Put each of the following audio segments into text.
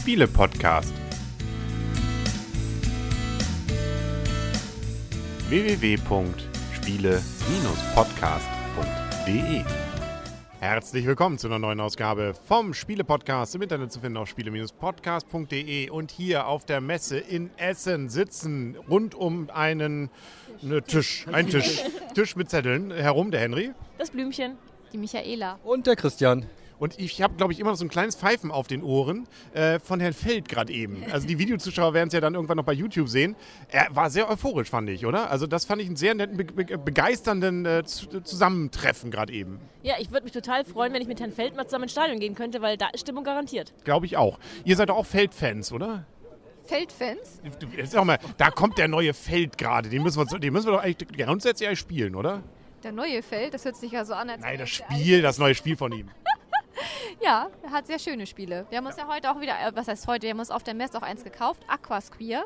Spiele-Podcast. www.spiele-podcast.de Herzlich willkommen zu einer neuen Ausgabe vom Spiele-Podcast. Im Internet zu finden auf spiele-podcast.de und hier auf der Messe in Essen sitzen rund um einen ne, Tisch, ein Tisch, Tisch mit Zetteln herum, der Henry. Das Blümchen. Die Michaela. Und der Christian. Und ich habe, glaube ich, immer noch so ein kleines Pfeifen auf den Ohren äh, von Herrn Feld gerade eben. Also die Videozuschauer werden es ja dann irgendwann noch bei YouTube sehen. Er war sehr euphorisch, fand ich, oder? Also das fand ich einen sehr netten, be be begeisternden äh, Zusammentreffen gerade eben. Ja, ich würde mich total freuen, wenn ich mit Herrn Feld mal zusammen ins Stadion gehen könnte, weil da ist Stimmung garantiert. Glaube ich auch. Ihr seid doch auch Feldfans, oder? Feldfans? Sag mal, da kommt der neue Feld gerade. Den müssen wir, den müssen wir doch eigentlich grundsätzlich eigentlich spielen, oder? Der neue Feld, das hört sich ja so an, als Nein, das Spiel, das neue Spiel von ihm. Ja, er hat sehr schöne Spiele. Wir haben uns ja heute auch wieder, äh, was heißt heute, wir haben uns auf der Messe auch eins gekauft, Aquasquare,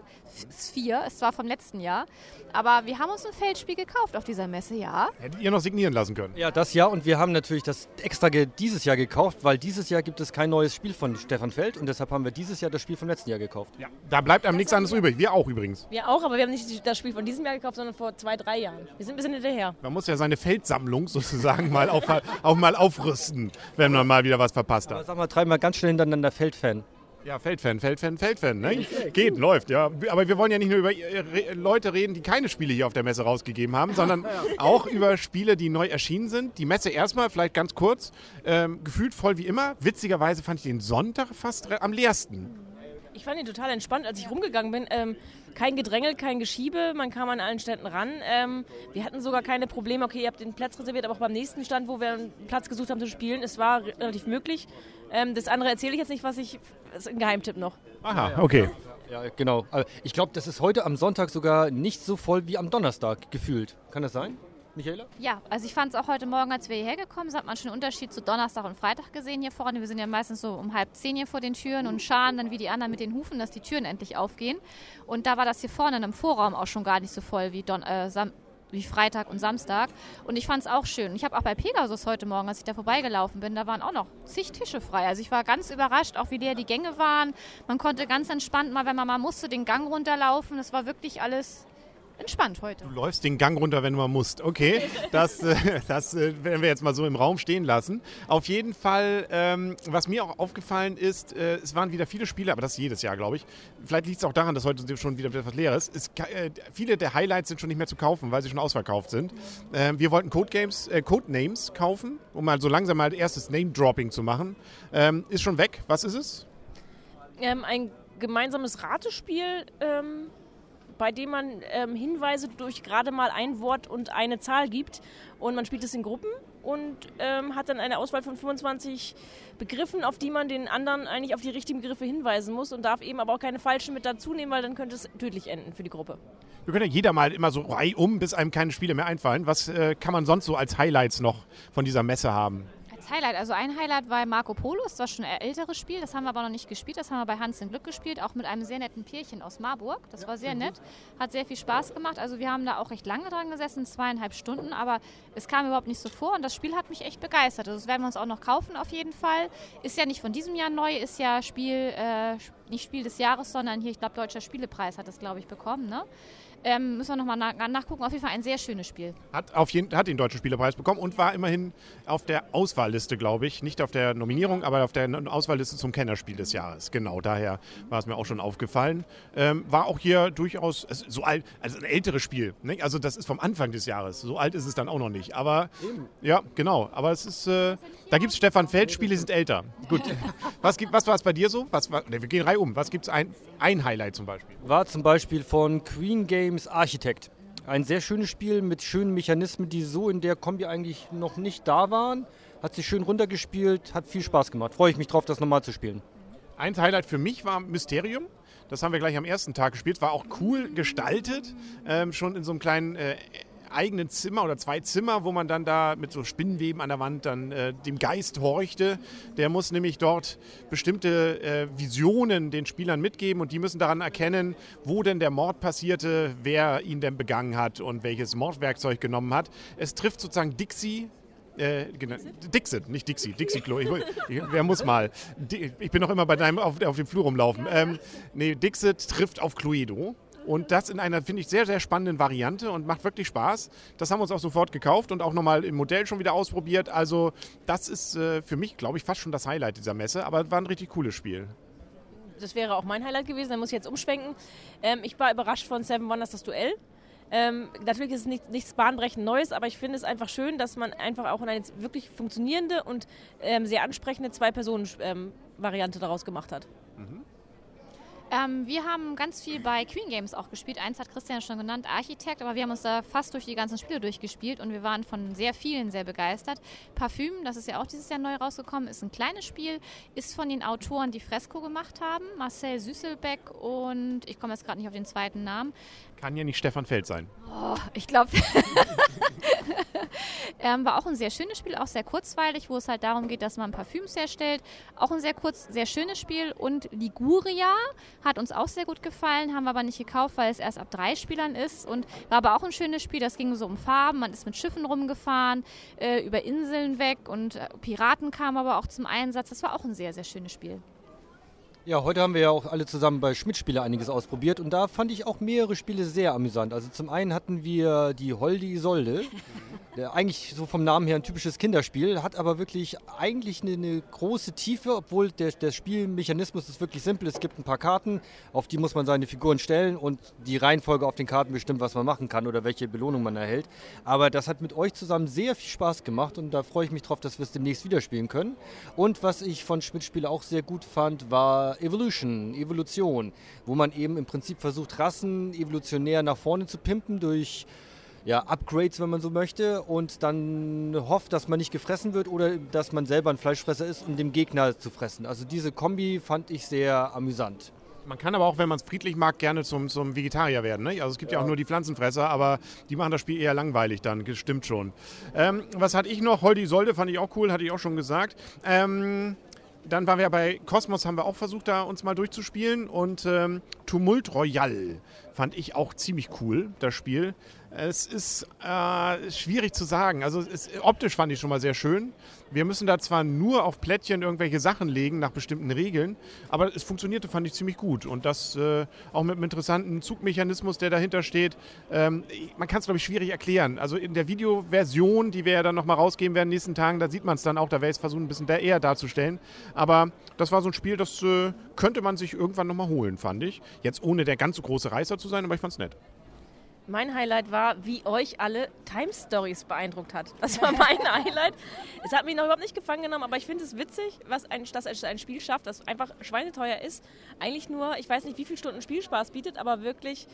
Sphere, es war vom letzten Jahr. Aber wir haben uns ein Feldspiel gekauft auf dieser Messe, ja. Hättet ihr noch signieren lassen können? Ja, das Jahr und wir haben natürlich das extra dieses Jahr gekauft, weil dieses Jahr gibt es kein neues Spiel von Stefan Feld und deshalb haben wir dieses Jahr das Spiel vom letzten Jahr gekauft. Ja, da bleibt einem nichts anderes übrig. Wir auch übrigens. Wir auch, aber wir haben nicht das Spiel von diesem Jahr gekauft, sondern vor zwei, drei Jahren. Wir sind ein bisschen hinterher. Man muss ja seine Feldsammlung sozusagen mal auf, auch mal aufrüsten, wenn man mal wieder was verpasst hat. Aber sag mal, dreimal ganz schnell hintereinander Feldfan. Ja, Feldfan, Feldfan, Feldfan. Ne? Geht, läuft, ja. Aber wir wollen ja nicht nur über äh, Leute reden, die keine Spiele hier auf der Messe rausgegeben haben, sondern auch über Spiele, die neu erschienen sind. Die Messe erstmal, vielleicht ganz kurz, ähm, gefühlt voll wie immer. Witzigerweise fand ich den Sonntag fast am leersten. Ich fand ihn total entspannt, als ich rumgegangen bin. Ähm, kein Gedrängel, kein Geschiebe, man kam an allen Ständen ran. Ähm, wir hatten sogar keine Probleme, okay, ihr habt den Platz reserviert, aber auch beim nächsten Stand, wo wir einen Platz gesucht haben zu spielen, es war relativ möglich. Ähm, das andere erzähle ich jetzt nicht, was ich, das ist ein Geheimtipp noch. Aha, okay. Ja, genau. Ich glaube, das ist heute am Sonntag sogar nicht so voll wie am Donnerstag gefühlt. Kann das sein? Michaela? Ja, also ich fand es auch heute Morgen, als wir hierher gekommen sind, hat man schon einen Unterschied zu Donnerstag und Freitag gesehen hier vorne. Wir sind ja meistens so um halb zehn hier vor den Türen und scharen dann wie die anderen mit den Hufen, dass die Türen endlich aufgehen. Und da war das hier vorne im Vorraum auch schon gar nicht so voll wie, Don äh, Sam wie Freitag und Samstag. Und ich fand es auch schön. Ich habe auch bei Pegasus heute Morgen, als ich da vorbeigelaufen bin, da waren auch noch zig Tische frei. Also ich war ganz überrascht, auch wie leer die Gänge waren. Man konnte ganz entspannt mal, wenn man mal musste, den Gang runterlaufen. Das war wirklich alles entspannt heute. Du läufst den Gang runter, wenn du mal musst. Okay, das, äh, das äh, werden wir jetzt mal so im Raum stehen lassen. Auf jeden Fall, ähm, was mir auch aufgefallen ist, äh, es waren wieder viele Spiele, aber das jedes Jahr, glaube ich. Vielleicht liegt es auch daran, dass heute schon wieder etwas leer ist. Es, äh, viele der Highlights sind schon nicht mehr zu kaufen, weil sie schon ausverkauft sind. Ähm, wir wollten Code Games, äh, Code Names kaufen, um mal so langsam mal erstes Name-Dropping zu machen. Ähm, ist schon weg. Was ist es? Ähm, ein gemeinsames Ratespiel ähm, bei dem man ähm, Hinweise durch gerade mal ein Wort und eine Zahl gibt. Und man spielt es in Gruppen und ähm, hat dann eine Auswahl von 25 Begriffen, auf die man den anderen eigentlich auf die richtigen Begriffe hinweisen muss und darf eben aber auch keine falschen mit dazu nehmen, weil dann könnte es tödlich enden für die Gruppe. Wir können ja jeder mal immer so um, bis einem keine Spiele mehr einfallen. Was äh, kann man sonst so als Highlights noch von dieser Messe haben? Highlight. Also ein Highlight war Marco Polo, das war schon ein älteres Spiel, das haben wir aber noch nicht gespielt, das haben wir bei Hans im Glück gespielt, auch mit einem sehr netten Pärchen aus Marburg. Das ja, war sehr nett, hat sehr viel Spaß gemacht. Also wir haben da auch recht lange dran gesessen, zweieinhalb Stunden, aber es kam überhaupt nicht so vor und das Spiel hat mich echt begeistert. Also das werden wir uns auch noch kaufen auf jeden Fall. Ist ja nicht von diesem Jahr neu, ist ja Spiel, äh, nicht Spiel des Jahres, sondern hier, ich glaube, Deutscher Spielepreis hat es, glaube ich, bekommen. Ne? Ähm, müssen wir nochmal nach, nachgucken. Auf jeden Fall ein sehr schönes Spiel. Hat, auf jeden, hat den Deutschen Spielepreis bekommen und war immerhin auf der Auswahlliste, glaube ich. Nicht auf der Nominierung, aber auf der Auswahlliste zum Kennerspiel des Jahres. Genau, daher war es mir auch schon aufgefallen. Ähm, war auch hier durchaus also so alt, also ein älteres Spiel. Ne? Also das ist vom Anfang des Jahres. So alt ist es dann auch noch nicht. Aber Eben. ja, genau. Aber es ist, äh, da gibt es Stefan Feld, Spiele sind älter. Gut. was, was war es bei dir so? Was war, ne, wir gehen reihum. Was gibt es ein, ein Highlight zum Beispiel? War zum Beispiel von Queen Game Games Architect. Ein sehr schönes Spiel mit schönen Mechanismen, die so in der Kombi eigentlich noch nicht da waren. Hat sich schön runtergespielt, hat viel Spaß gemacht. Freue ich mich drauf, das nochmal zu spielen. Ein Highlight für mich war Mysterium. Das haben wir gleich am ersten Tag gespielt. War auch cool gestaltet. Ähm, schon in so einem kleinen äh, eigenen Zimmer oder zwei Zimmer, wo man dann da mit so Spinnenweben an der Wand dann äh, dem Geist horchte. Der muss nämlich dort bestimmte äh, Visionen den Spielern mitgeben und die müssen daran erkennen, wo denn der Mord passierte, wer ihn denn begangen hat und welches Mordwerkzeug genommen hat. Es trifft sozusagen Dixie Äh, genau, Dixit, nicht Dixie, Dixie Klo. Ich, ich, wer muss mal? Ich bin noch immer bei deinem auf, auf dem Flur rumlaufen. Ähm, nee, Dixit trifft auf Cluedo. Und das in einer, finde ich, sehr, sehr spannenden Variante und macht wirklich Spaß. Das haben wir uns auch sofort gekauft und auch nochmal im Modell schon wieder ausprobiert. Also, das ist äh, für mich, glaube ich, fast schon das Highlight dieser Messe, aber war ein richtig cooles Spiel. Das wäre auch mein Highlight gewesen, da muss ich jetzt umschwenken. Ähm, ich war überrascht von Seven Wonders, das Duell. Ähm, natürlich ist es nicht, nichts bahnbrechend Neues, aber ich finde es einfach schön, dass man einfach auch eine wirklich funktionierende und ähm, sehr ansprechende Zwei-Personen-Variante ähm, daraus gemacht hat. Mhm. Ähm, wir haben ganz viel bei Queen Games auch gespielt. Eins hat Christian schon genannt, Architekt, aber wir haben uns da fast durch die ganzen Spiele durchgespielt und wir waren von sehr vielen sehr begeistert. Parfüm, das ist ja auch dieses Jahr neu rausgekommen, ist ein kleines Spiel, ist von den Autoren, die Fresco gemacht haben, Marcel Süsselbeck und ich komme jetzt gerade nicht auf den zweiten Namen. Kann ja nicht Stefan Feld sein. Oh, ich glaube, ähm, war auch ein sehr schönes Spiel, auch sehr kurzweilig, wo es halt darum geht, dass man Parfüms herstellt. Auch ein sehr kurz, sehr schönes Spiel. Und Liguria hat uns auch sehr gut gefallen, haben wir aber nicht gekauft, weil es erst ab drei Spielern ist. Und war aber auch ein schönes Spiel. Das ging so um Farben. Man ist mit Schiffen rumgefahren, äh, über Inseln weg und äh, Piraten kamen aber auch zum Einsatz. Das war auch ein sehr, sehr schönes Spiel. Ja, heute haben wir ja auch alle zusammen bei Schmidt-Spiele einiges ausprobiert und da fand ich auch mehrere Spiele sehr amüsant. Also zum einen hatten wir die Holdi Isolde. eigentlich so vom Namen her ein typisches Kinderspiel, hat aber wirklich eigentlich eine, eine große Tiefe, obwohl der, der, Spielmechanismus ist wirklich simpel. Es gibt ein paar Karten, auf die muss man seine Figuren stellen und die Reihenfolge auf den Karten bestimmt, was man machen kann oder welche Belohnung man erhält. Aber das hat mit euch zusammen sehr viel Spaß gemacht und da freue ich mich drauf, dass wir es demnächst wieder spielen können. Und was ich von Schmidt-Spiele auch sehr gut fand, war Evolution, Evolution, wo man eben im Prinzip versucht, Rassen evolutionär nach vorne zu pimpen durch ja, Upgrades, wenn man so möchte, und dann hofft, dass man nicht gefressen wird oder dass man selber ein Fleischfresser ist, um dem Gegner zu fressen. Also diese Kombi fand ich sehr amüsant. Man kann aber auch, wenn man es friedlich mag, gerne zum, zum Vegetarier werden. Ne? Also es gibt ja. ja. auch nur die Pflanzenfresser, aber die machen das Spiel eher langweilig dann, stimmt schon. Ähm, was hatte ich noch? Holdi Solde fand ich auch cool, hatte ich auch schon gesagt. Ähm, dann waren wir bei Cosmos, haben wir auch versucht, da uns mal durchzuspielen. Und ähm, Tumult Royal fand ich auch ziemlich cool, das Spiel. Es ist äh, schwierig zu sagen. Also es, optisch fand ich schon mal sehr schön. Wir müssen da zwar nur auf Plättchen irgendwelche Sachen legen nach bestimmten Regeln, aber es funktionierte, fand ich ziemlich gut. Und das äh, auch mit einem interessanten Zugmechanismus, der dahinter steht. Ähm, man kann es, glaube ich, schwierig erklären. Also in der Videoversion, die wir ja dann nochmal rausgeben werden in den nächsten Tagen, da sieht man es dann auch. Da werde ich es versuchen, ein bisschen da eher darzustellen. Aber das war so ein Spiel, das äh, könnte man sich irgendwann nochmal holen, fand ich. Jetzt ohne der ganz so große Reißer zu sein, aber ich fand es nett. Mein Highlight war, wie euch alle Time Stories beeindruckt hat. Das war mein Highlight. Es hat mich noch überhaupt nicht gefangen genommen, aber ich finde es witzig, was ein, dass ein Spiel schafft, das einfach schweineteuer ist. Eigentlich nur, ich weiß nicht, wie viele Stunden Spielspaß bietet, aber wirklich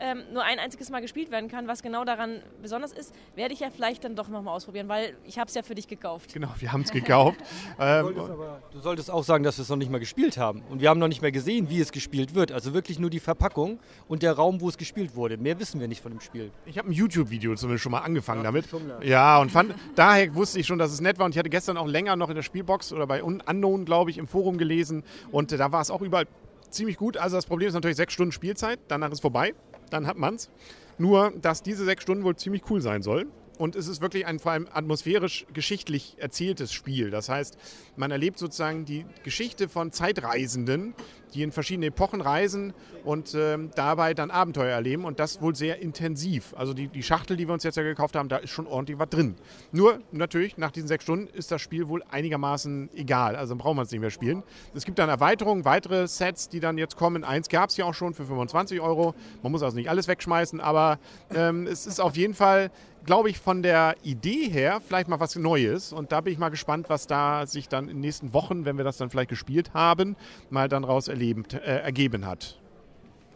ähm, nur ein einziges Mal gespielt werden kann, was genau daran besonders ist, werde ich ja vielleicht dann doch nochmal ausprobieren, weil ich habe es ja für dich gekauft. Genau, wir haben es gekauft. ähm, du, solltest aber, du, solltest auch sagen, dass wir es noch nicht mal gespielt haben. Und wir haben noch nicht mehr gesehen, wie es gespielt wird. Also wirklich nur die Verpackung und der Raum, wo es gespielt wurde. Mehr wissen wir nicht von dem Spiel. Ich habe ein YouTube-Video zumindest schon mal angefangen ja, damit. Ja, und fand, daher wusste ich schon, dass es nett war. Und ich hatte gestern auch länger noch in der Spielbox oder bei Unknown, glaube ich, im Forum gelesen. Und äh, da war es auch überall ziemlich gut. Also das Problem ist natürlich sechs Stunden Spielzeit, danach ist vorbei dann hat man es. Nur, dass diese sechs Stunden wohl ziemlich cool sein soll. Und es ist wirklich ein vor allem atmosphärisch geschichtlich erzähltes Spiel. Das heißt, man erlebt sozusagen die Geschichte von Zeitreisenden, die in verschiedene Epochen reisen und äh, dabei dann Abenteuer erleben und das wohl sehr intensiv. Also die, die Schachtel, die wir uns jetzt ja gekauft haben, da ist schon ordentlich was drin. Nur natürlich, nach diesen sechs Stunden ist das Spiel wohl einigermaßen egal. Also dann braucht man es nicht mehr spielen. Es gibt dann Erweiterungen, weitere Sets, die dann jetzt kommen. Eins gab es ja auch schon für 25 Euro. Man muss also nicht alles wegschmeißen, aber ähm, es ist auf jeden Fall glaube ich, von der Idee her vielleicht mal was Neues. Und da bin ich mal gespannt, was da sich dann in den nächsten Wochen, wenn wir das dann vielleicht gespielt haben, mal dann raus erlebt äh, ergeben hat.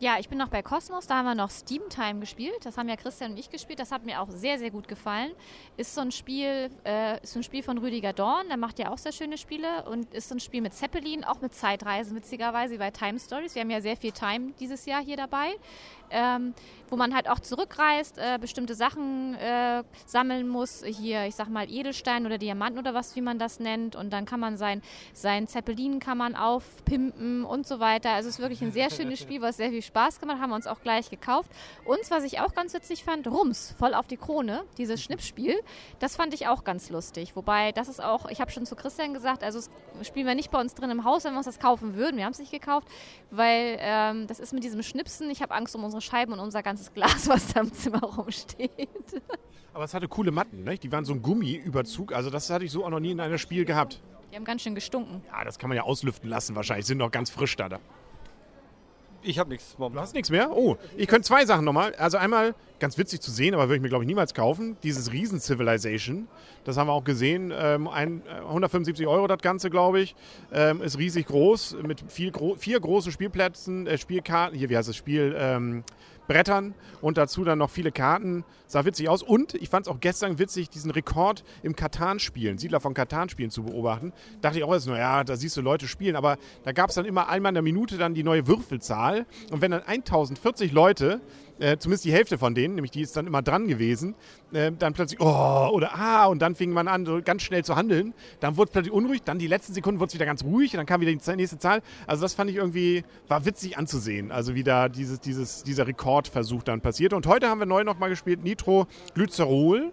Ja, ich bin noch bei Cosmos, da haben wir noch Steam Time gespielt. Das haben ja Christian und ich gespielt. Das hat mir auch sehr, sehr gut gefallen. Ist so ein Spiel, äh, ist so ein Spiel von Rüdiger Dorn, der macht ja auch sehr schöne Spiele und ist so ein Spiel mit Zeppelin, auch mit Zeitreisen, witzigerweise, wie bei Time Stories. Wir haben ja sehr viel Time dieses Jahr hier dabei. Ähm, wo man halt auch zurückreist, äh, bestimmte Sachen äh, sammeln muss. Hier, ich sag mal, Edelstein oder Diamanten oder was, wie man das nennt. Und dann kann man sein, sein Zeppelin kann man aufpimpen und so weiter. Also es ist wirklich ein sehr schönes Spiel, was sehr viel Spaß gemacht, haben wir uns auch gleich gekauft. Und was ich auch ganz witzig fand, Rums, voll auf die Krone, dieses Schnippspiel, das fand ich auch ganz lustig. Wobei, das ist auch, ich habe schon zu Christian gesagt, also das spielen wir nicht bei uns drin im Haus, wenn wir uns das kaufen würden. Wir haben es nicht gekauft, weil ähm, das ist mit diesem Schnipsen, ich habe Angst um unsere Scheiben und unser ganzes Glas, was da im Zimmer rumsteht. Aber es hatte coole Matten, ne? Die waren so ein Gummiüberzug. Also das hatte ich so auch noch nie in einem Spiel gehabt. Die haben ganz schön gestunken. Ja, das kann man ja auslüften lassen wahrscheinlich. Sind noch ganz frisch da. Ich habe nichts. Du hast nichts mehr? Oh, ich könnte zwei Sachen nochmal. Also einmal, ganz witzig zu sehen, aber würde ich mir, glaube ich, niemals kaufen, dieses Riesen-Civilization. Das haben wir auch gesehen. Ähm, ein, 175 Euro das Ganze, glaube ich. Ähm, ist riesig groß, mit viel, vier großen Spielplätzen, äh, Spielkarten. Hier, wie heißt das Spiel? Ähm, Brettern und dazu dann noch viele Karten. Sah witzig aus. Und ich fand es auch gestern witzig, diesen Rekord im Katan-Spielen, Siedler von Katan-Spielen zu beobachten. Dachte ich auch jetzt nur, ja, da siehst du Leute spielen. Aber da gab es dann immer einmal in der Minute dann die neue Würfelzahl. Und wenn dann 1040 Leute äh, zumindest die Hälfte von denen, nämlich die ist dann immer dran gewesen, äh, dann plötzlich, oh, oder ah, und dann fing man an, so ganz schnell zu handeln. Dann wurde es plötzlich unruhig, dann die letzten Sekunden wurde es wieder ganz ruhig, und dann kam wieder die nächste Zahl. Also das fand ich irgendwie, war witzig anzusehen, also wie da dieses, dieses, dieser Rekordversuch dann passierte. Und heute haben wir neu nochmal gespielt, Nitro Glycerol.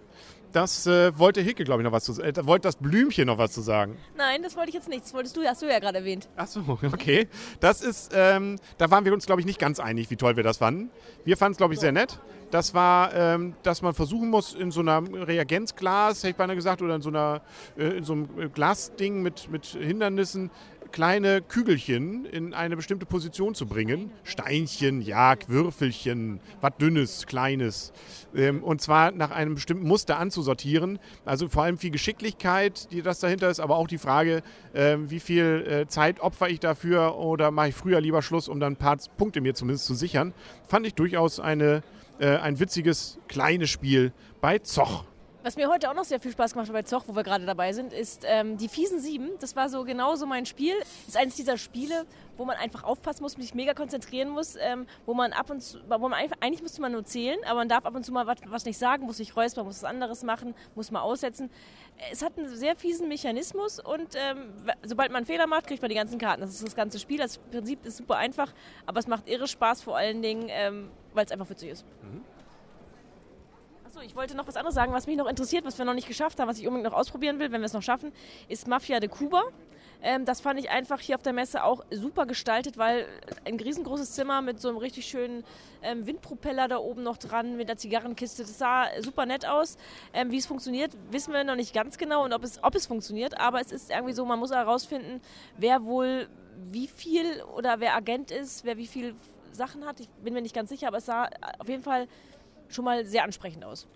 Das äh, wollte Hicke, glaube ich, noch was zu sagen. Äh, wollte das Blümchen noch was zu sagen. Nein, das wollte ich jetzt nicht. Das wolltest du, hast du ja gerade erwähnt. Ach so, okay. Das ist, ähm, da waren wir uns, glaube ich, nicht ganz einig, wie toll wir das fanden. Wir fanden es, glaube ich, sehr nett. Das war, ähm, dass man versuchen muss, in so einem Reagenzglas, hätte ich beinahe gesagt, oder in so, einer, äh, in so einem Glasding mit, mit Hindernissen, kleine Kügelchen in eine bestimmte Position zu bringen. Steinchen, ja, Würfelchen, was Dünnes, Kleines. Ähm, und zwar nach einem bestimmten Muster anzusortieren. Also vor allem viel Geschicklichkeit, die das dahinter ist, aber auch die Frage, äh, wie viel äh, Zeit opfer ich dafür oder mache ich früher lieber Schluss, um dann ein paar Punkte mir zumindest zu sichern. Fand ich durchaus eine, äh, ein witziges kleines Spiel bei Zoch. Was mir heute auch noch sehr viel Spaß gemacht hat bei Zoch, wo wir gerade dabei sind, ist ähm, die fiesen Sieben. Das war so genauso mein Spiel. Ist eines dieser Spiele, wo man einfach aufpassen muss, sich mega konzentrieren muss, ähm, wo man ab und zu, wo man einfach, eigentlich müsste man nur zählen, aber man darf ab und zu mal was, was nicht sagen, muss sich räuspern, muss was anderes machen, muss mal aussetzen. Es hat einen sehr fiesen Mechanismus und ähm, sobald man einen Fehler macht, kriegt man die ganzen Karten. Das ist das ganze Spiel. Das Prinzip ist super einfach, aber es macht irre Spaß vor allen Dingen, ähm, weil es einfach witzig ist. Mhm ich wollte noch was anderes sagen, was mich noch interessiert, was wir noch nicht geschafft haben, was ich unbedingt noch ausprobieren will, wenn wir es noch schaffen, ist Mafia de Cuba. Ähm, das fand ich einfach hier auf der Messe auch super gestaltet, weil ein riesengroßes Zimmer mit so einem richtig schönen ähm, Windpropeller da oben noch dran, mit der Zigarrenkiste, das sah super nett aus. Ähm, wie es funktioniert, wissen wir noch nicht ganz genau und ob es, ob es funktioniert, aber es ist irgendwie so, man muss herausfinden, wer wohl wie viel oder wer Agent ist, wer wie viel Sachen hat. Ich bin mir nicht ganz sicher, aber es sah auf jeden Fall schon mal sehr ansprechend aus.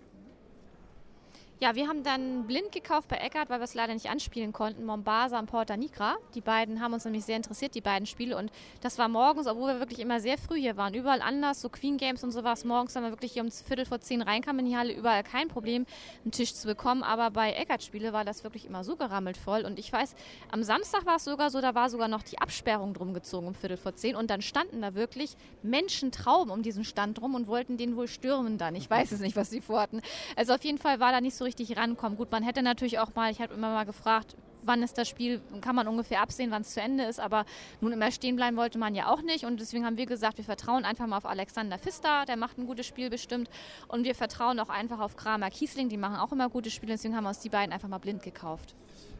Ja, wir haben dann blind gekauft bei Eckart, weil wir es leider nicht anspielen konnten, Mombasa und Porta Nigra. Die beiden haben uns nämlich sehr interessiert, die beiden Spiele. Und das war morgens, obwohl wir wirklich immer sehr früh hier waren. Überall anders, so Queen Games und sowas. Morgens, wenn wir wirklich hier um Viertel vor zehn reinkamen in die Halle, überall kein Problem, einen Tisch zu bekommen. Aber bei Eckart-Spiele war das wirklich immer so gerammelt voll. Und ich weiß, am Samstag war es sogar so, da war sogar noch die Absperrung drum gezogen um Viertel vor zehn. Und dann standen da wirklich Menschentrauben um diesen Stand rum und wollten den wohl stürmen dann. Ich weiß es nicht, was sie vorhatten. Also auf jeden Fall war da nicht so richtig rankommen. Gut, man hätte natürlich auch mal, ich habe immer mal gefragt, wann ist das Spiel, kann man ungefähr absehen, wann es zu Ende ist, aber nun immer stehen bleiben wollte man ja auch nicht und deswegen haben wir gesagt, wir vertrauen einfach mal auf Alexander Pfister, der macht ein gutes Spiel bestimmt und wir vertrauen auch einfach auf Kramer Kiesling, die machen auch immer gute Spiele, deswegen haben wir uns die beiden einfach mal blind gekauft.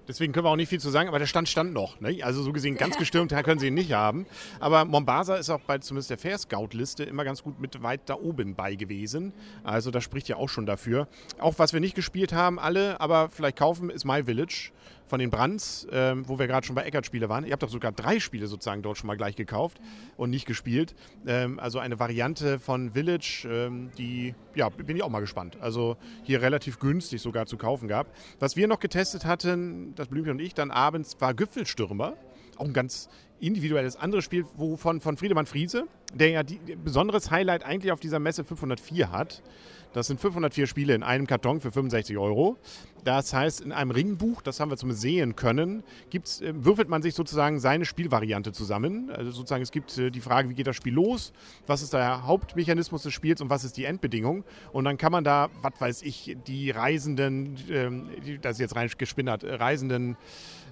Deswegen können wir auch nicht viel zu sagen, aber der Stand stand noch. Ne? Also so gesehen, ganz gestürmt können sie ihn nicht haben. Aber Mombasa ist auch bei zumindest der Fair Scout-Liste immer ganz gut mit weit da oben bei gewesen. Also das spricht ja auch schon dafür. Auch was wir nicht gespielt haben, alle, aber vielleicht kaufen, ist My Village von den Brands, ähm, wo wir gerade schon bei Eckert-Spiele waren. Ihr habt doch sogar drei Spiele sozusagen dort schon mal gleich gekauft und nicht gespielt. Ähm, also eine Variante von Village, ähm, die, ja, bin ich auch mal gespannt. Also hier relativ günstig sogar zu kaufen gab. Was wir noch getestet hatten, das Blümchen und ich, dann abends war Gipfelstürmer. auch ein ganz individuelles anderes Spiel wo von, von Friedemann Friese, der ja die, besonderes Highlight eigentlich auf dieser Messe 504 hat. Das sind 504 Spiele in einem Karton für 65 Euro. Das heißt, in einem Ringbuch, das haben wir zum Sehen können, gibt's, äh, würfelt man sich sozusagen seine Spielvariante zusammen. Also sozusagen, es gibt äh, die Frage, wie geht das Spiel los, was ist der Hauptmechanismus des Spiels und was ist die Endbedingung. Und dann kann man da, was weiß ich, die Reisenden, ähm, das ist jetzt rein gespinnert, äh, Reisenden,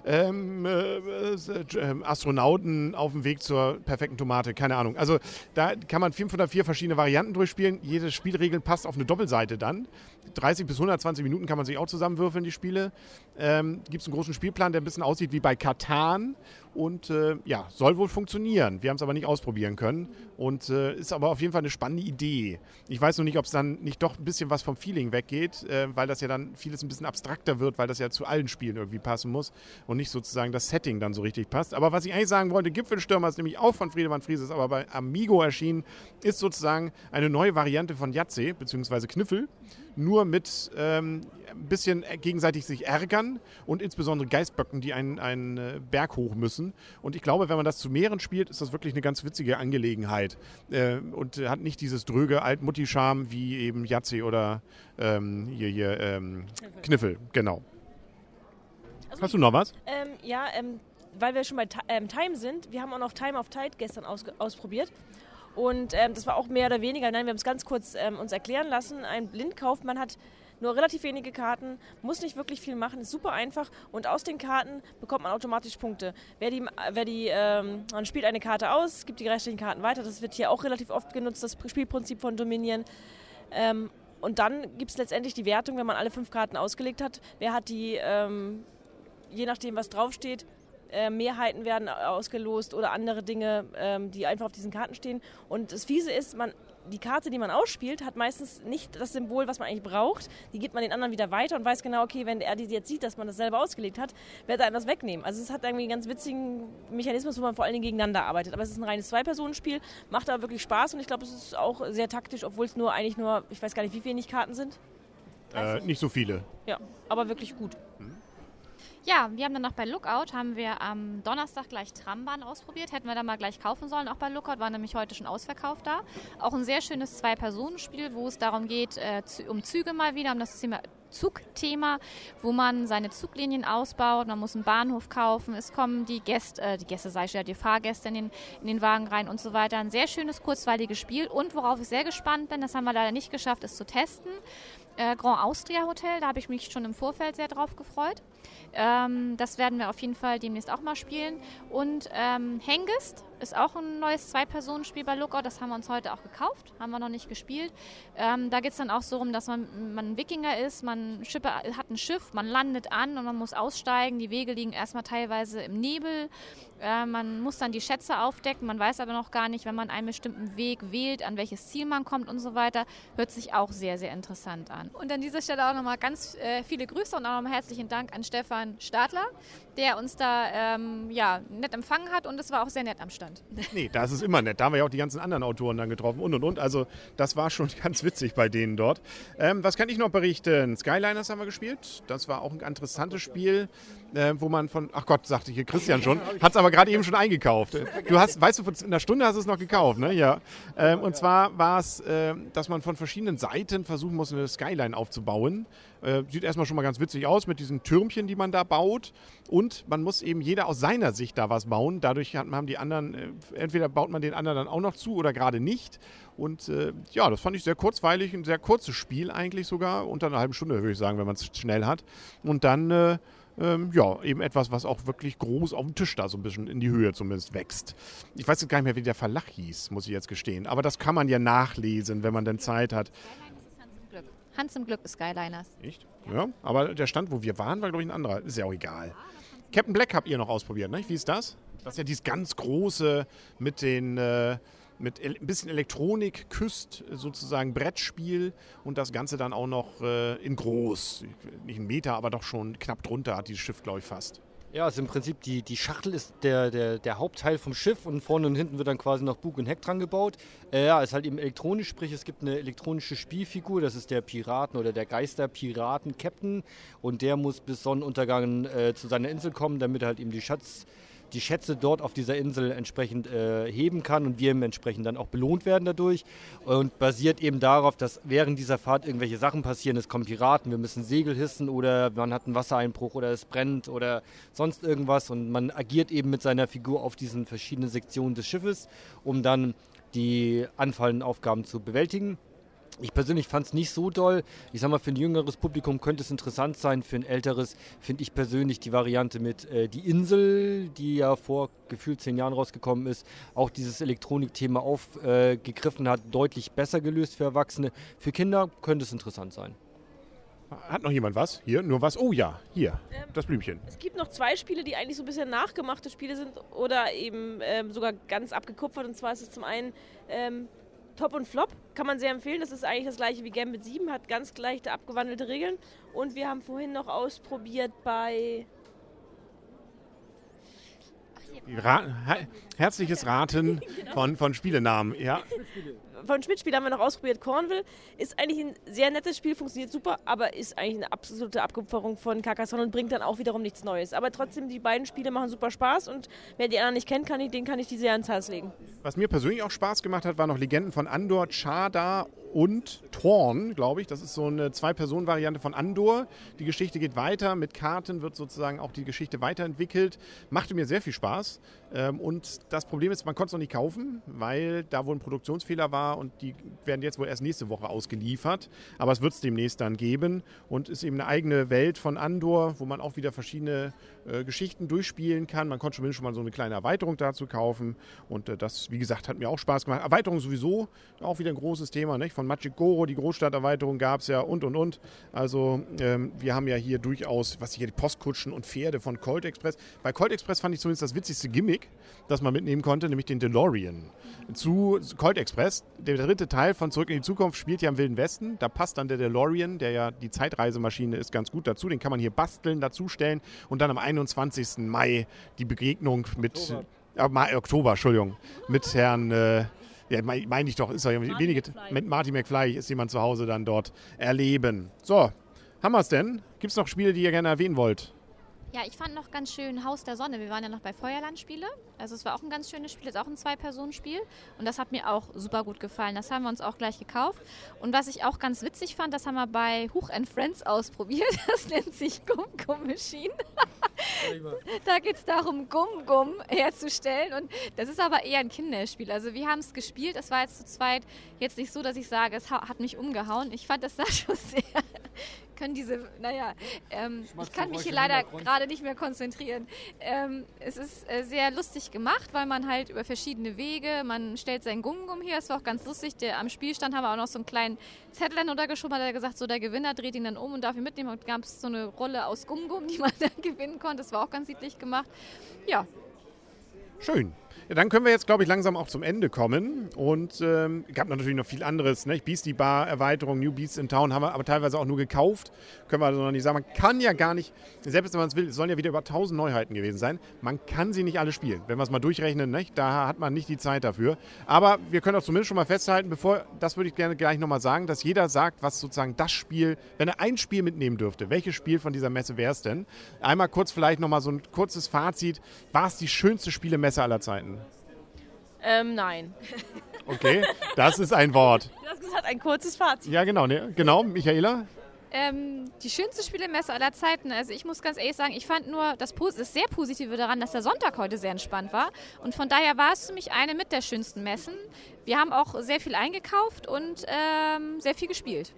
ähm, äh, äh, Astronauten auf dem Weg zur perfekten Tomate, keine Ahnung. Also da kann man 504 verschiedene Varianten durchspielen. Jede Spielregel passt auf eine Doppelseite dann. 30 bis 120 Minuten kann man sich auch zusammenwürfeln, die Spiele. Ähm, Gibt es einen großen Spielplan, der ein bisschen aussieht wie bei Katan und äh, ja, soll wohl funktionieren. Wir haben es aber nicht ausprobieren können und äh, ist aber auf jeden Fall eine spannende Idee. Ich weiß noch nicht, ob es dann nicht doch ein bisschen was vom Feeling weggeht, äh, weil das ja dann vieles ein bisschen abstrakter wird, weil das ja zu allen Spielen irgendwie passen muss und nicht sozusagen das Setting dann so richtig passt. Aber was ich eigentlich sagen wollte, Gipfelstürmer ist nämlich auch von Friedemann Fries, ist aber bei Amigo erschienen, ist sozusagen eine neue Variante von Yahtzee bzw. Kniffel nur mit ähm, ein bisschen gegenseitig sich ärgern und insbesondere Geistböcken, die einen, einen äh, Berg hoch müssen. Und ich glaube, wenn man das zu mehreren spielt, ist das wirklich eine ganz witzige Angelegenheit äh, und hat nicht dieses dröge Altmutti-Charme wie eben Yahtzee oder ähm, hier, hier ähm, Kniffel. Genau. Also Hast du noch was? Ähm, ja, ähm, weil wir schon bei ähm, Time sind, wir haben auch noch Time of Tide gestern aus ausprobiert. Und ähm, das war auch mehr oder weniger, nein, wir haben es ganz kurz ähm, uns erklären lassen. Ein Blindkaufmann hat nur relativ wenige Karten, muss nicht wirklich viel machen, ist super einfach und aus den Karten bekommt man automatisch Punkte. Wer die, wer die, ähm, man spielt eine Karte aus, gibt die restlichen Karten weiter. Das wird hier auch relativ oft genutzt, das Spielprinzip von Dominion. Ähm, und dann gibt es letztendlich die Wertung, wenn man alle fünf Karten ausgelegt hat. Wer hat die, ähm, je nachdem, was draufsteht, äh, Mehrheiten werden ausgelost oder andere Dinge, ähm, die einfach auf diesen Karten stehen. Und das Fiese ist, man, die Karte, die man ausspielt, hat meistens nicht das Symbol, was man eigentlich braucht. Die gibt man den anderen wieder weiter und weiß genau, okay, wenn er die jetzt sieht, dass man das selber ausgelegt hat, wird er das wegnehmen. Also es hat irgendwie einen ganz witzigen Mechanismus, wo man vor allen Dingen gegeneinander arbeitet. Aber es ist ein reines Zwei-Personen-Spiel, macht aber wirklich Spaß und ich glaube, es ist auch sehr taktisch, obwohl es nur eigentlich nur, ich weiß gar nicht, wie wenig Karten sind. Äh, nicht so viele. Ja, aber wirklich gut. Mhm. Ja, wir haben dann noch bei Lookout, haben wir am Donnerstag gleich Trambahn ausprobiert. Hätten wir da mal gleich kaufen sollen, auch bei Lookout, war nämlich heute schon ausverkauft da. Auch ein sehr schönes Zwei-Personen-Spiel, wo es darum geht, äh, um Züge mal wieder, um das Thema Zugthema, wo man seine Zuglinien ausbaut. Man muss einen Bahnhof kaufen. Es kommen die Gäste, äh, die Gäste sei schon, die Fahrgäste in den, in den Wagen rein und so weiter. Ein sehr schönes, kurzweiliges Spiel. Und worauf ich sehr gespannt bin, das haben wir leider nicht geschafft, ist zu testen. Äh, Grand Austria Hotel, da habe ich mich schon im Vorfeld sehr drauf gefreut. Ähm, das werden wir auf jeden Fall demnächst auch mal spielen. Und ähm, Hengist ist auch ein neues Zwei-Personen-Spiel bei Lookout. Das haben wir uns heute auch gekauft, haben wir noch nicht gespielt. Ähm, da geht es dann auch so rum, dass man, man ein Wikinger ist, man Schippe, hat ein Schiff, man landet an und man muss aussteigen. Die Wege liegen erstmal teilweise im Nebel. Äh, man muss dann die Schätze aufdecken. Man weiß aber noch gar nicht, wenn man einen bestimmten Weg wählt, an welches Ziel man kommt und so weiter. Hört sich auch sehr, sehr interessant an. Und an dieser Stelle auch nochmal ganz äh, viele Grüße und auch nochmal herzlichen Dank an Stefan Stadler, der uns da ähm, ja, nett empfangen hat und es war auch sehr nett am Stand. Nee, das ist immer nett. Da haben wir ja auch die ganzen anderen Autoren dann getroffen und und und. Also das war schon ganz witzig bei denen dort. Ähm, was kann ich noch berichten? Skyliners haben wir gespielt. Das war auch ein interessantes Spiel, äh, wo man von, ach Gott, sagte hier Christian schon, hat es aber gerade eben schon eingekauft. Du hast, weißt du, in einer Stunde hast du es noch gekauft, ne? Ja. Ähm, und zwar war es, äh, dass man von verschiedenen Seiten versuchen muss, eine Skyline aufzubauen. Äh, sieht erstmal schon mal ganz witzig aus mit diesen Türmchen, die man da baut. Und man muss eben jeder aus seiner Sicht da was bauen. Dadurch haben die anderen, äh, entweder baut man den anderen dann auch noch zu oder gerade nicht. Und äh, ja, das fand ich sehr kurzweilig, ein sehr kurzes Spiel eigentlich sogar. Unter einer halben Stunde würde ich sagen, wenn man es schnell hat. Und dann äh, ähm, ja, eben etwas, was auch wirklich groß auf dem Tisch da so ein bisschen in die Höhe zumindest wächst. Ich weiß jetzt gar nicht mehr, wie der Verlag hieß, muss ich jetzt gestehen. Aber das kann man ja nachlesen, wenn man denn Zeit hat. Hans im Glück ist Skyliners. Echt? Ja, aber der Stand, wo wir waren, war, glaube ich, ein anderer. Ist ja auch egal. Captain Black habt ihr noch ausprobiert, ne? Wie ist das? Das ist ja dieses ganz große mit den. Äh, mit ein bisschen Elektronik küsst, sozusagen Brettspiel und das Ganze dann auch noch äh, in groß. Nicht ein Meter, aber doch schon knapp drunter hat dieses Schiff, glaube ich, fast. Ja, also im Prinzip die, die Schachtel ist der, der, der Hauptteil vom Schiff und vorne und hinten wird dann quasi noch Bug und Heck dran gebaut. Äh, ja, ist halt eben elektronisch, sprich es gibt eine elektronische Spielfigur, das ist der Piraten oder der Geister-Piraten-Captain und der muss bis Sonnenuntergang äh, zu seiner Insel kommen, damit er halt eben die Schatz die Schätze dort auf dieser Insel entsprechend äh, heben kann und wir entsprechend dann auch belohnt werden dadurch. Und basiert eben darauf, dass während dieser Fahrt irgendwelche Sachen passieren. Es kommen Piraten, wir müssen Segel hissen oder man hat einen Wassereinbruch oder es brennt oder sonst irgendwas. Und man agiert eben mit seiner Figur auf diesen verschiedenen Sektionen des Schiffes, um dann die anfallenden Aufgaben zu bewältigen. Ich persönlich fand es nicht so doll. Ich sag mal, für ein jüngeres Publikum könnte es interessant sein. Für ein älteres finde ich persönlich die Variante mit äh, Die Insel, die ja vor gefühlt zehn Jahren rausgekommen ist, auch dieses Elektronikthema aufgegriffen äh, hat, deutlich besser gelöst für Erwachsene. Für Kinder könnte es interessant sein. Hat noch jemand was? Hier, nur was? Oh ja, hier, Ähm, das Blümchen. Es gibt noch zwei Spiele, die eigentlich so ein bisschen nachgemachte Spiele sind oder eben ähm, sogar ganz abgekupfert. Und zwar ist es zum einen ähm, Top und Flop, kann man sehr empfehlen. Das ist eigentlich das gleiche wie Gambit 7, hat ganz leichte abgewandelte Regeln. Und wir haben vorhin noch ausprobiert bei Ra herzliches Raten Genau. von, von Spielenamen. Ja. Von Schmidt-Spiel haben wir noch ausprobiert. Cornville ist eigentlich ein sehr nettes Spiel, funktioniert super, aber ist eigentlich eine absolute Abkupferung von Carcassonne und bringt dann auch wiederum nichts Neues. Aber trotzdem, die beiden Spiele machen super Spaß und wer die anderen nicht kennt, kann ich, den kann ich die sehr ans Herz legen. Was mir persönlich auch Spaß gemacht hat, waren noch Legenden von Andor, Chada und Thorn, glaube ich. Das ist so eine Zwei-Personen-Variante von Andor. Die Geschichte geht weiter. Mit Karten wird sozusagen auch die Geschichte weiterentwickelt. Machte mir sehr viel Spaß. Ähm, Und das Problem ist, man konnte es noch nicht kaufen, weil da wohl ein Produktionsfehler war und die werden jetzt wohl erst nächste Woche ausgeliefert. Aber es wird es demnächst dann geben und ist eben eine eigene Welt von Andor, wo man auch wieder verschiedene äh, Geschichten durchspielen kann. Man konnte zumindest schon mal so eine kleine Erweiterung dazu kaufen und äh, das, wie gesagt, hat mir auch Spaß gemacht. Erweiterung sowieso auch wieder ein großes Thema, nicht? Von Magic Goro, die Großstadterweiterung gab es ja und und und. Also ähm, wir haben ja hier durchaus, was hier die Postkutschen und Pferde von Colt Express. Bei Colt Express fand ich zumindest das witzigste Gimmick, das man mitnehmen konnte, nämlich den DeLorean. Zu Colt Express, der dritte Teil von Zurück in die Zukunft spielt ja im Wilden Westen. Da passt dann der DeLorean, der ja die Zeitreisemaschine ist, ganz gut dazu. Den kann man hier basteln, dazustellen und dann am 21. Mai die Begegnung mit Oktober. äh, Oktober, Entschuldigung, mit Herrn äh, ja, meine mein ich doch, ist doch wenige, McFly. mit Marty McFly ist jemand zu Hause dann dort erleben. So, haben wir es denn? Gibt es noch Spiele, die ihr gerne erwähnen wollt? Ja, ich fand noch ganz schön Haus der Sonne. Wir waren ja noch bei Feuerlandspiele. Also es war auch ein ganz schönes Spiel, ist auch ein Zwei-Personen-Spiel. Und das hat mir auch super gut gefallen. Das haben wir uns auch gleich gekauft. Und was ich auch ganz witzig fand, das haben wir bei Huch and Friends ausprobiert. Das nennt sich Gum Gum Machine. Da geht es darum, Gum Gum herzustellen. Und das ist aber eher ein Kinderspiel. Also wir haben es gespielt. Es war jetzt zu zweit jetzt nicht so, dass ich sage, es ha- hat mich umgehauen. Ich fand das da schon sehr... Können diese, naja, ähm, ich kann mich hier leider gerade nicht mehr konzentrieren. Ähm, es ist äh, sehr lustig gemacht, weil man halt über verschiedene Wege, man stellt seinen Gum-Gum her, es war auch ganz lustig. Der, am Spielstand haben wir auch noch so einen kleinen Zettel dann untergeschoben, hat er gesagt, so der Gewinner dreht ihn dann um und darf ihn mitnehmen. Und gab es so eine Rolle aus Gum-Gum, die man dann gewinnen konnte. Das war auch ganz niedlich gemacht. Ja, Schön. Ja, dann können wir jetzt, glaube ich, langsam auch zum Ende kommen. Und ähm, gab natürlich noch viel anderes. Ne? Beastie Bar, Erweiterung, New Beasts in Town haben wir aber teilweise auch nur gekauft. Können wir also noch nicht sagen. Man kann ja gar nicht, selbst wenn man es will, es sollen ja wieder über 1000 Neuheiten gewesen sein. Man kann sie nicht alle spielen. Wenn wir es mal durchrechnen, nicht? da hat man nicht die Zeit dafür. Aber wir können auch zumindest schon mal festhalten, bevor, das würde ich gerne gleich nochmal sagen, dass jeder sagt, was sozusagen das Spiel, wenn er ein Spiel mitnehmen dürfte, welches Spiel von dieser Messe wäre es denn? Einmal kurz vielleicht nochmal so ein kurzes Fazit. War es die schönste Spielemesse aller Zeiten? Ähm, nein. Okay, das ist ein Wort. Du hast gesagt, ein kurzes Fazit. Ja, genau, ne? genau, Michaela. Ähm, die schönste Spielemesse aller Zeiten. Also ich muss ganz ehrlich sagen, ich fand nur das, Pos- das sehr Positive daran, dass der Sonntag heute sehr entspannt war. Und von daher war es für mich eine mit der schönsten Messen. Wir haben auch sehr viel eingekauft und ähm, sehr viel gespielt.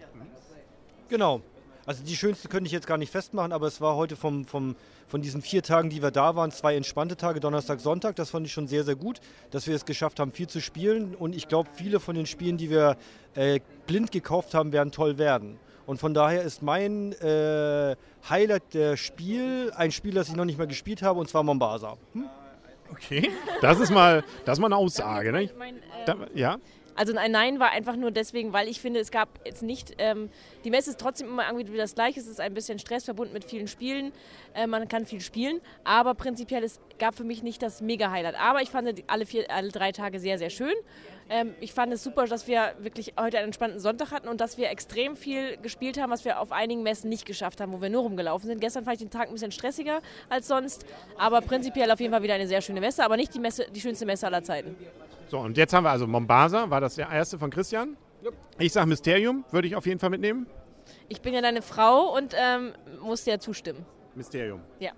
Genau. Also die schönste könnte ich jetzt gar nicht festmachen, aber es war heute vom, vom, von diesen vier Tagen, die wir da waren, zwei entspannte Tage, Donnerstag, Sonntag. Das fand ich schon sehr, sehr gut, dass wir es geschafft haben, viel zu spielen. Und ich glaube, viele von den Spielen, die wir äh, blind gekauft haben, werden toll werden. Und von daher ist mein äh, Highlight der Spiel ein Spiel, das ich noch nicht mal gespielt habe, und zwar Mombasa. Hm? Okay. Das ist mal, das ist mal eine Aussage, ne? Ich mein, ähm, Da, ja. Also ein Nein war einfach nur deswegen, weil ich finde, es gab jetzt nicht, ähm, die Messe ist trotzdem immer irgendwie das Gleiche, es ist ein bisschen Stress verbunden mit vielen Spielen, äh, man kann viel spielen, aber prinzipiell es gab für mich nicht das Mega-Highlight. Aber ich fand alle, vier, alle drei Tage sehr, sehr schön. Ähm, ich fand es super, dass wir wirklich heute einen entspannten Sonntag hatten und dass wir extrem viel gespielt haben, was wir auf einigen Messen nicht geschafft haben, wo wir nur rumgelaufen sind. Gestern fand ich den Tag ein bisschen stressiger als sonst, aber prinzipiell auf jeden Fall wieder eine sehr schöne Messe, aber nicht die, Messe, die schönste Messe aller Zeiten. So, und jetzt haben wir also Mombasa, war das der erste von Christian? Ich sage Mysterium, würde ich auf jeden Fall mitnehmen. Ich bin ja deine Frau und ähm, muss dir zustimmen. Mysterium. Ja.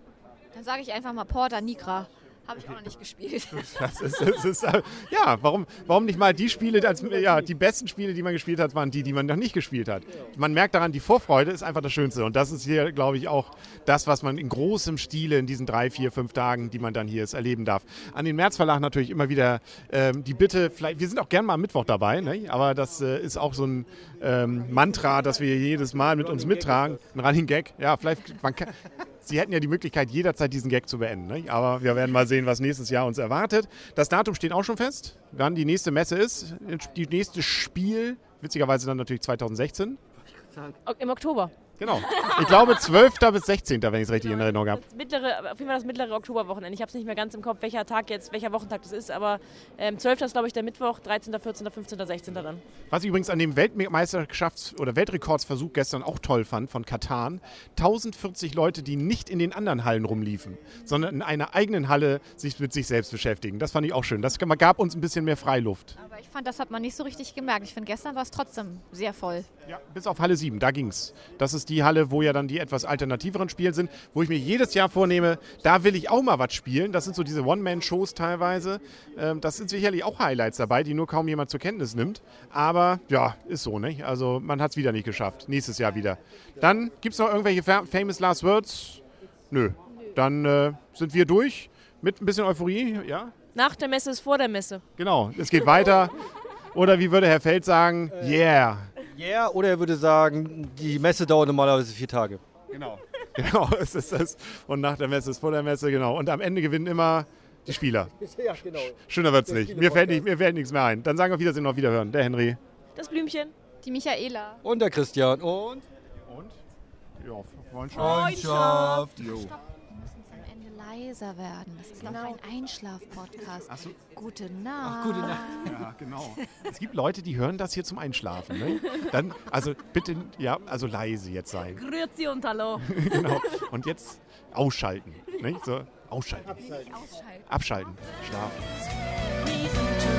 Dann sage ich einfach mal Porta Nigra. Habe ich auch noch nicht gespielt. Das ist, das ist, äh, ja, warum, warum nicht mal die Spiele, als, ja, die besten Spiele, die man gespielt hat, waren die, die man noch nicht gespielt hat. Man merkt daran, die Vorfreude ist einfach das Schönste. Und das ist hier, glaube ich, auch das, was man in großem Stile in diesen drei, vier, fünf Tagen, die man dann hier ist, erleben darf. An den Märzverlag natürlich immer wieder ähm, die Bitte, vielleicht, wir sind auch gern mal am Mittwoch dabei, ne? aber das äh, ist auch so ein ähm, Mantra, das wir jedes Mal mit uns mittragen. Ein Running Gag. Ja, vielleicht, man kann, Sie hätten ja die Möglichkeit, jederzeit diesen Gag zu beenden. Ne? Aber wir werden mal sehen, was nächstes Jahr uns erwartet. Das Datum steht auch schon fest, wann die nächste Messe ist. Die nächste Spiel, witzigerweise dann natürlich 2016. Im Oktober. Genau. Ich glaube 12. bis 16., wenn ich es richtig in Erinnerung habe. Das mittlere, auf jeden Fall das mittlere Oktoberwochenende. Ich habe es nicht mehr ganz im Kopf, welcher Tag jetzt, welcher Wochentag das ist, aber ähm, 12. ist, glaube ich, der Mittwoch, 13., 14., 15., 16. dann. Was ich übrigens an dem Weltmeisterschafts- oder Weltrekordsversuch gestern auch toll fand von Katan, 1040 Leute, die nicht in den anderen Hallen rumliefen, sondern in einer eigenen Halle sich mit sich selbst beschäftigen. Das fand ich auch schön. Das gab uns ein bisschen mehr Freiluft. Aber ich fand, das hat man nicht so richtig gemerkt. Ich finde, gestern war es trotzdem sehr voll. Ja, bis auf Halle 7, da ging's. Das ist die Halle, wo ja dann die etwas alternativeren Spiele sind, wo ich mir jedes Jahr vornehme, da will ich auch mal was spielen. Das sind so diese One-Man-Shows teilweise. Ähm, das sind sicherlich auch Highlights dabei, die nur kaum jemand zur Kenntnis nimmt. Aber ja, ist so, nicht? Also man hat es wieder nicht geschafft. Nächstes Jahr wieder. Dann gibt es noch irgendwelche fa- famous last words? Nö. Dann äh, sind wir durch mit ein bisschen Euphorie, ja? Nach der Messe ist vor der Messe. Genau, es geht weiter. Oder wie würde Herr Feld sagen? Yeah. Yeah, oder er würde sagen, die Messe dauert normalerweise vier Tage. Genau. Genau, es ist das. Und nach der Messe ist vor der Messe, genau. Und am Ende gewinnen immer die Spieler. Ja, genau. Schöner wird's nicht. Mir fällt, nicht. mir fällt nichts mehr ein. Dann sagen wir auf Wiedersehen und auf Wiederhören. Der Henry. Das Blümchen. Die Michaela. Und der Christian. Und Und? Ja, Freundschaft. Freundschaft. Jo. Leiser werden. Das ist noch ein Einschlaf-Podcast. Ach so. Gute Nacht. gute Nacht. Ja, genau. Es gibt Leute, die hören das hier zum Einschlafen. Ne? Dann, also bitte, ja, also leise jetzt sein. Grüezi und Hallo. genau. Und jetzt ausschalten. Ne? So, ausschalten. Ausschalten. Abschalten. Schlafen.